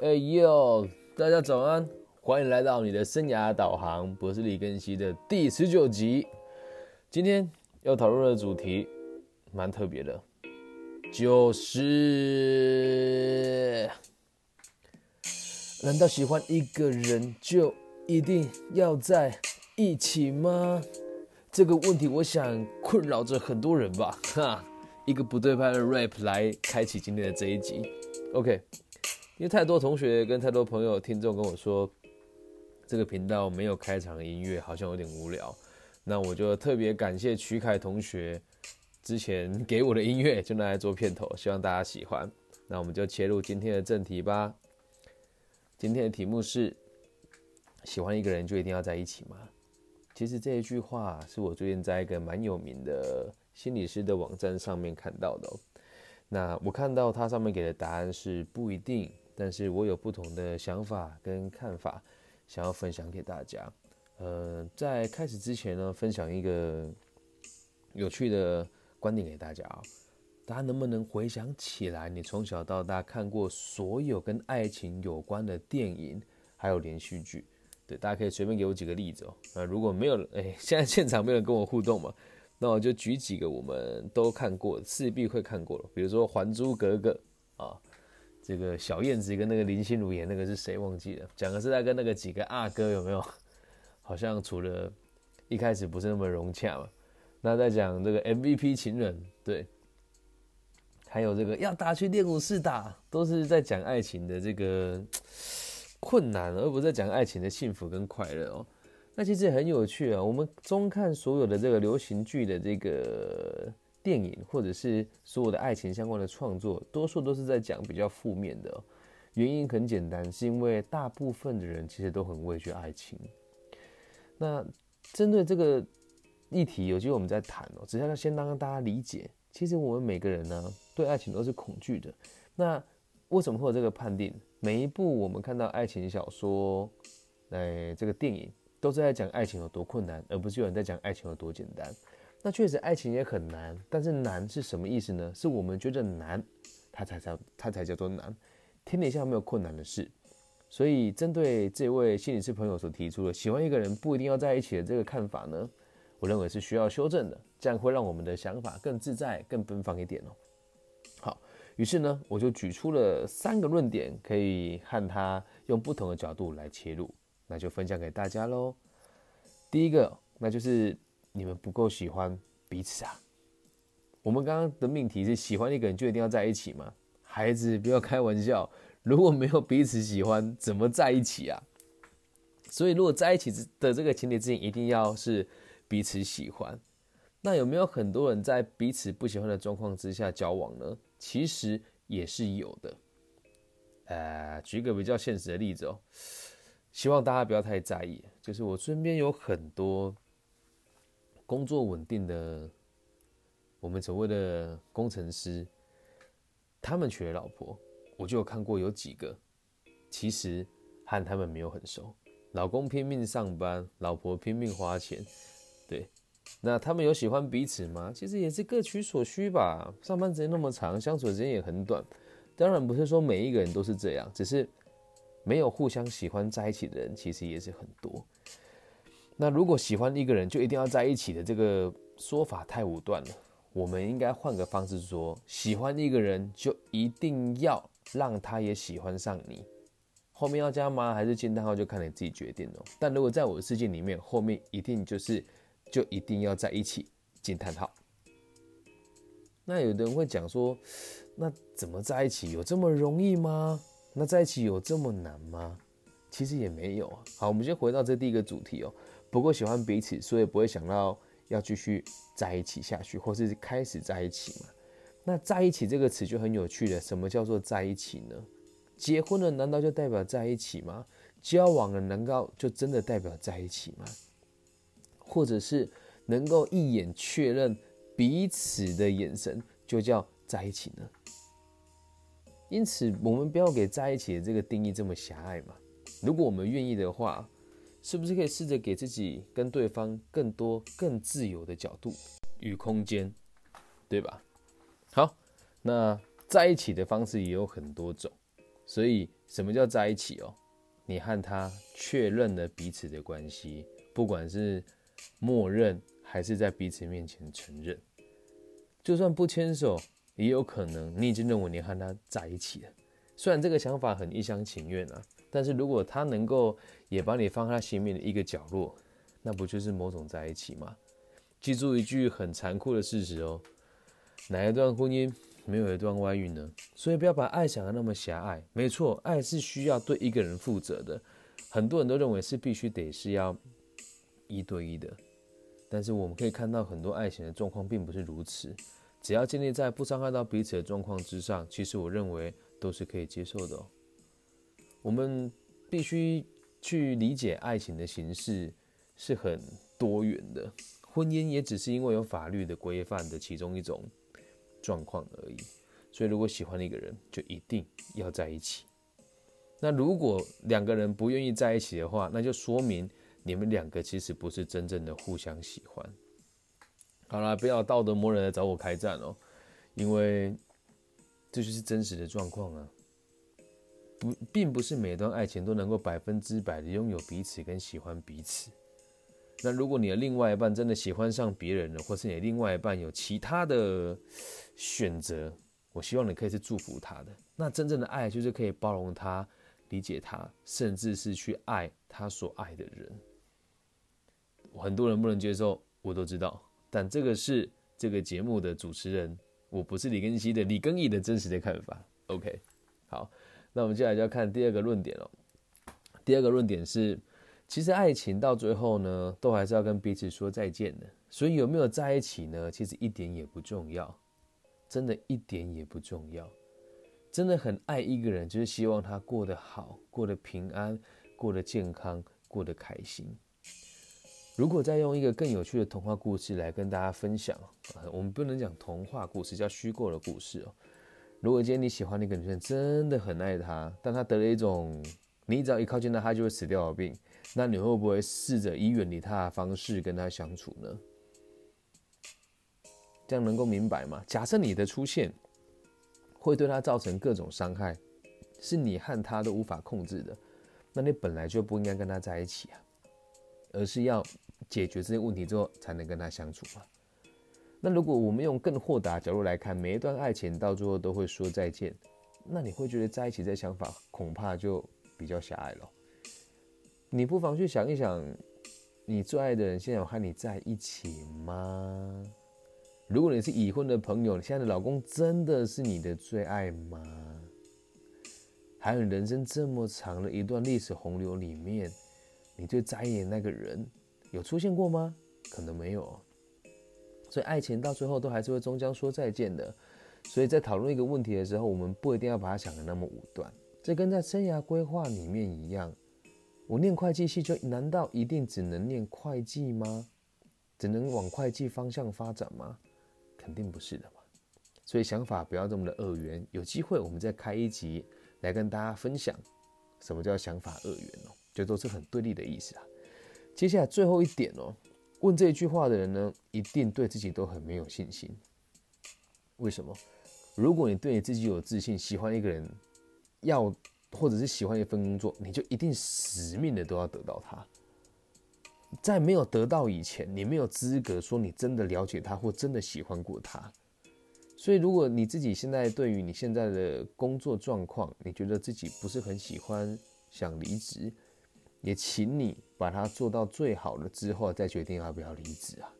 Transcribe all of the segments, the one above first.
哎呦，大家早安，欢迎来到你的生涯导航，博士李根熙的第十九集。今天要讨论的主题蛮特别的，就是难道喜欢一个人就一定要在一起吗？这个问题，我想困扰着很多人吧。哈，一个不对拍的 rap 来开启今天的这一集。OK，因为太多同学跟太多朋友、听众跟我说，这个频道没有开场音乐，好像有点无聊。那我就特别感谢曲凯同学之前给我的音乐，就拿来做片头，希望大家喜欢。那我们就切入今天的正题吧。今天的题目是：喜欢一个人就一定要在一起吗？其实这一句话是我最近在一个蛮有名的心理师的网站上面看到的。那我看到它上面给的答案是不一定，但是我有不同的想法跟看法，想要分享给大家。呃，在开始之前呢，分享一个有趣的观点给大家啊。大家能不能回想起来，你从小到大看过所有跟爱情有关的电影还有连续剧？对，大家可以随便给我几个例子哦。那如果没有，哎，现在现场没有人跟我互动嘛，那我就举几个我们都看过、势必会看过了。比如说《还珠格格》啊，这个小燕子跟那个林心如演那个是谁忘记了？讲的是在跟那个几个阿哥有没有？好像除了一开始不是那么融洽嘛。那在讲这个 MVP 情人，对，还有这个要打去练武室打，都是在讲爱情的这个。困难，而不是在讲爱情的幸福跟快乐哦。那其实很有趣啊。我们中看所有的这个流行剧的这个电影，或者是所有的爱情相关的创作，多数都是在讲比较负面的。原因很简单，是因为大部分的人其实都很畏惧爱情。那针对这个议题，有机会我们再谈哦。只是要先让大家理解，其实我们每个人呢，对爱情都是恐惧的。那为什么会有这个判定？每一部我们看到爱情小说，哎，这个电影都是在讲爱情有多困难，而不是有人在讲爱情有多简单。那确实爱情也很难，但是难是什么意思呢？是我们觉得难，它才叫它才叫做难。天底下没有困难的事。所以针对这位心理师朋友所提出的喜欢一个人不一定要在一起的这个看法呢，我认为是需要修正的，这样会让我们的想法更自在、更奔放一点哦。好于是呢，我就举出了三个论点，可以和他用不同的角度来切入，那就分享给大家喽。第一个，那就是你们不够喜欢彼此啊。我们刚刚的命题是喜欢一个人就一定要在一起吗？孩子，不要开玩笑，如果没有彼此喜欢，怎么在一起啊？所以，如果在一起的这个前提之前，一定要是彼此喜欢。那有没有很多人在彼此不喜欢的状况之下交往呢？其实也是有的，呃，举个比较现实的例子哦，希望大家不要太在意。就是我身边有很多工作稳定的，我们所谓的工程师，他们娶了老婆，我就有看过有几个，其实和他们没有很熟，老公拼命上班，老婆拼命花钱，对。那他们有喜欢彼此吗？其实也是各取所需吧。上班时间那么长，相处的时间也很短。当然不是说每一个人都是这样，只是没有互相喜欢在一起的人，其实也是很多。那如果喜欢一个人就一定要在一起的这个说法太武断了，我们应该换个方式说：喜欢一个人就一定要让他也喜欢上你。后面要加吗？还是惊叹号就看你自己决定了。但如果在我的世界里面，后面一定就是。就一定要在一起？惊叹号。那有的人会讲说，那怎么在一起？有这么容易吗？那在一起有这么难吗？其实也没有啊。好，我们先回到这第一个主题哦。不过喜欢彼此，所以不会想到要继续在一起下去，或是开始在一起嘛。那在一起这个词就很有趣了。什么叫做在一起呢？结婚了难道就代表在一起吗？交往了难道就真的代表在一起吗？或者是能够一眼确认彼此的眼神，就叫在一起呢？因此，我们不要给在一起的这个定义这么狭隘嘛。如果我们愿意的话，是不是可以试着给自己跟对方更多、更自由的角度与空间，对吧？好，那在一起的方式也有很多种。所以什么叫在一起哦？你和他确认了彼此的关系，不管是默认还是在彼此面前承认，就算不牵手，也有可能你已经认为你和他在一起了。虽然这个想法很一厢情愿啊，但是如果他能够也把你放在他心里面的一个角落，那不就是某种在一起吗？记住一句很残酷的事实哦，哪一段婚姻没有一段外遇呢？所以不要把爱想的那么狭隘。没错，爱是需要对一个人负责的，很多人都认为是必须得是要一对一的，但是我们可以看到很多爱情的状况并不是如此。只要建立在不伤害到彼此的状况之上，其实我认为。都是可以接受的。我们必须去理解爱情的形式是很多元的，婚姻也只是因为有法律的规范的其中一种状况而已。所以，如果喜欢一个人，就一定要在一起。那如果两个人不愿意在一起的话，那就说明你们两个其实不是真正的互相喜欢。好了，不要道德魔人来找我开战哦，因为。这就是真实的状况啊，不，并不是每段爱情都能够百分之百的拥有彼此跟喜欢彼此。那如果你的另外一半真的喜欢上别人了，或是你另外一半有其他的选择，我希望你可以是祝福他的。那真正的爱就是可以包容他、理解他，甚至是去爱他所爱的人。很多人不能接受，我都知道，但这个是这个节目的主持人。我不是李根熙的李根义的真实的看法。OK，好，那我们接下来就要看第二个论点了。第二个论点是，其实爱情到最后呢，都还是要跟彼此说再见的。所以有没有在一起呢？其实一点也不重要，真的一点也不重要。真的很爱一个人，就是希望他过得好，过得平安，过得健康，过得开心。如果再用一个更有趣的童话故事来跟大家分享，我们不能讲童话故事，叫虚构的故事哦。如果今天你喜欢那个女生，真的很爱她，但她得了一种你只要一靠近她，她就会死掉的病，那你会不会试着以远离她的方式跟她相处呢？这样能够明白吗？假设你的出现会对她造成各种伤害，是你和她都无法控制的，那你本来就不应该跟她在一起啊，而是要。解决这些问题之后，才能跟她相处嘛。那如果我们用更豁达角度来看，每一段爱情到最后都会说再见，那你会觉得在一起这想法恐怕就比较狭隘了。你不妨去想一想，你最爱的人现在有和你在一起吗？如果你是已婚的朋友，你现在的老公真的是你的最爱吗？还有人生这么长的一段历史洪流里面，你最在意的那个人？有出现过吗？可能没有，所以爱情到最后都还是会终将说再见的。所以在讨论一个问题的时候，我们不一定要把它想的那么武断。这跟在生涯规划里面一样，我念会计系就难道一定只能念会计吗？只能往会计方向发展吗？肯定不是的嘛。所以想法不要这么的二元。有机会我们再开一集来跟大家分享什么叫想法二元哦，这都是很对立的意思啊。接下来最后一点哦，问这句话的人呢，一定对自己都很没有信心。为什么？如果你对你自己有自信，喜欢一个人，要或者是喜欢一份工作，你就一定死命的都要得到他。在没有得到以前，你没有资格说你真的了解他或真的喜欢过他。所以，如果你自己现在对于你现在的工作状况，你觉得自己不是很喜欢，想离职。也请你把它做到最好了之后，再决定要不要离职啊。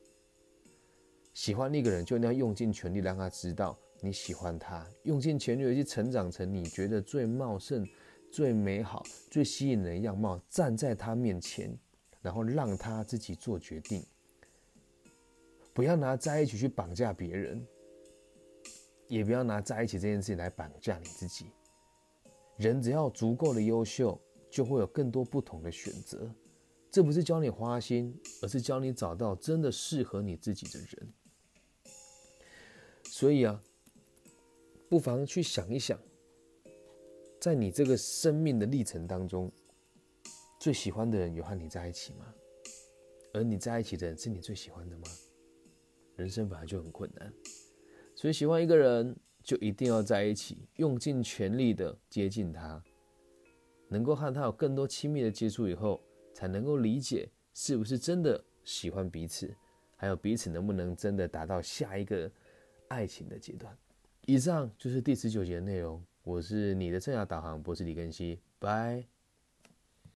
喜欢那个人，就一定要用尽全力让他知道你喜欢他，用尽全力去成长成你觉得最茂盛、最美好、最吸引人的样貌，站在他面前，然后让他自己做决定。不要拿在一起去绑架别人，也不要拿在一起这件事情来绑架你自己。人只要足够的优秀。就会有更多不同的选择，这不是教你花心，而是教你找到真的适合你自己的人。所以啊，不妨去想一想，在你这个生命的历程当中，最喜欢的人有和你在一起吗？而你在一起的人是你最喜欢的吗？人生本来就很困难，所以喜欢一个人，就一定要在一起，用尽全力的接近他，能够和他有更多亲密的接触以后，才能够理解是不是真的喜欢彼此，还有彼此能不能真的达到下一个爱情的阶段。以上就是第十九节的内容。我是你的生涯导航博士李根熙，拜。